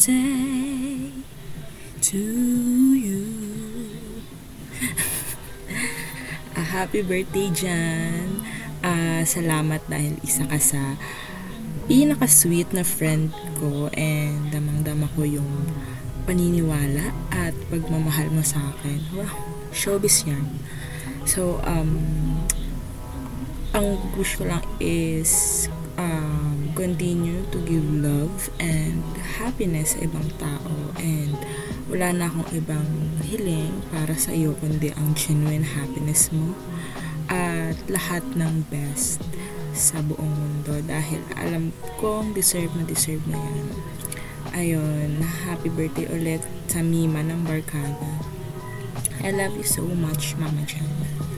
birthday to you. A happy birthday dyan. Uh, ah, salamat dahil isa ka sa pinaka-sweet na friend ko and damang-dama ko yung paniniwala at pagmamahal mo sa akin. Wow, showbiz yan. So, um, ang wish ko lang is uh, continue to give love and happiness sa ibang tao and wala na akong ibang hiling para sa iyo kundi ang genuine happiness mo at lahat ng best sa buong mundo dahil alam kong deserve na deserve mo yan. Ayun, happy birthday ulit sa Mima ng Barkada. I love you so much, Mama Jan.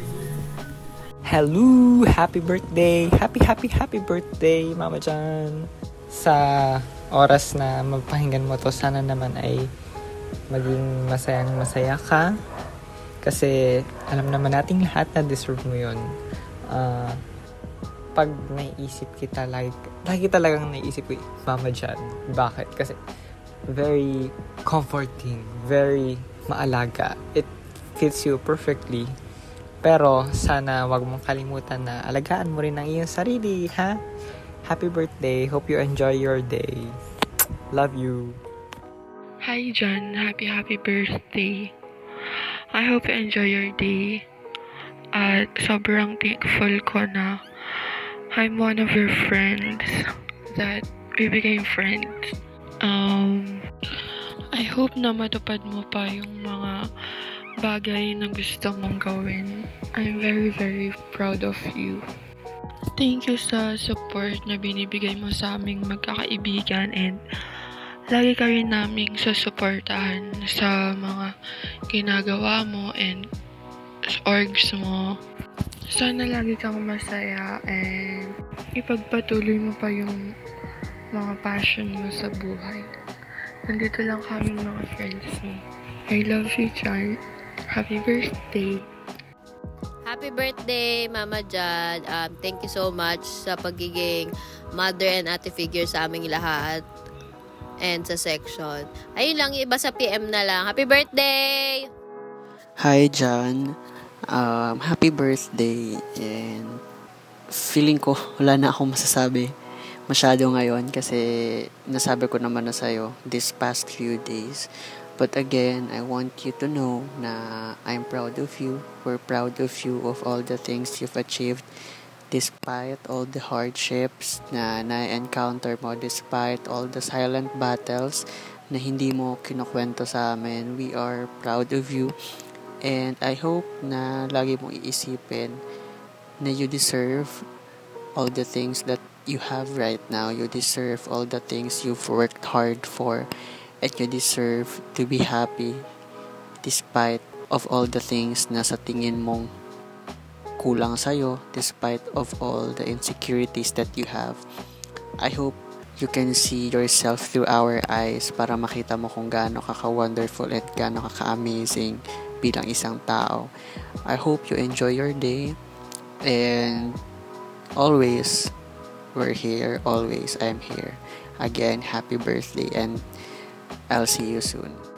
Hello! Happy birthday! Happy, happy, happy birthday, Mama Jan! Sa oras na magpahinggan mo to, sana naman ay maging masayang masaya ka kasi alam naman nating lahat na deserve mo yun uh, pag naiisip kita like lagi talagang naiisip ko mama dyan bakit kasi very comforting very maalaga it fits you perfectly pero sana wag mong kalimutan na alagaan mo rin ang iyong sarili ha happy birthday hope you enjoy your day love you Hi John, happy happy birthday. I hope you enjoy your day. At sobrang thankful ko na I'm one of your friends that we became friends. Um, I hope na matupad mo pa yung mga bagay na gusto mong gawin. I'm very, very proud of you. Thank you sa support na binibigay mo sa aming magkakaibigan and lagi ka rin naming susuportahan sa mga ginagawa mo and orgs mo. Sana lagi kang masaya and ipagpatuloy mo pa yung mga passion mo sa buhay. Nandito lang kami mga friends mo. I love you, Chan. Happy birthday! Happy birthday, Mama Jad. Um, thank you so much sa pagiging mother and ate figure sa aming lahat and sa section. Ayun lang, iba sa PM na lang. Happy birthday! Hi, John. Um, happy birthday. And feeling ko wala na akong masasabi masyado ngayon kasi nasabi ko naman na sa'yo this past few days. But again, I want you to know na I'm proud of you. We're proud of you of all the things you've achieved despite all the hardships na na-encounter mo, despite all the silent battles na hindi mo kinukwento sa amin, we are proud of you. And I hope na lagi mong iisipin na you deserve all the things that you have right now. You deserve all the things you've worked hard for. And you deserve to be happy despite of all the things na sa tingin mong kulang sa'yo despite of all the insecurities that you have. I hope you can see yourself through our eyes para makita mo kung gaano kaka-wonderful at gaano kaka-amazing bilang isang tao. I hope you enjoy your day and always we're here, always I'm here. Again, happy birthday and I'll see you soon.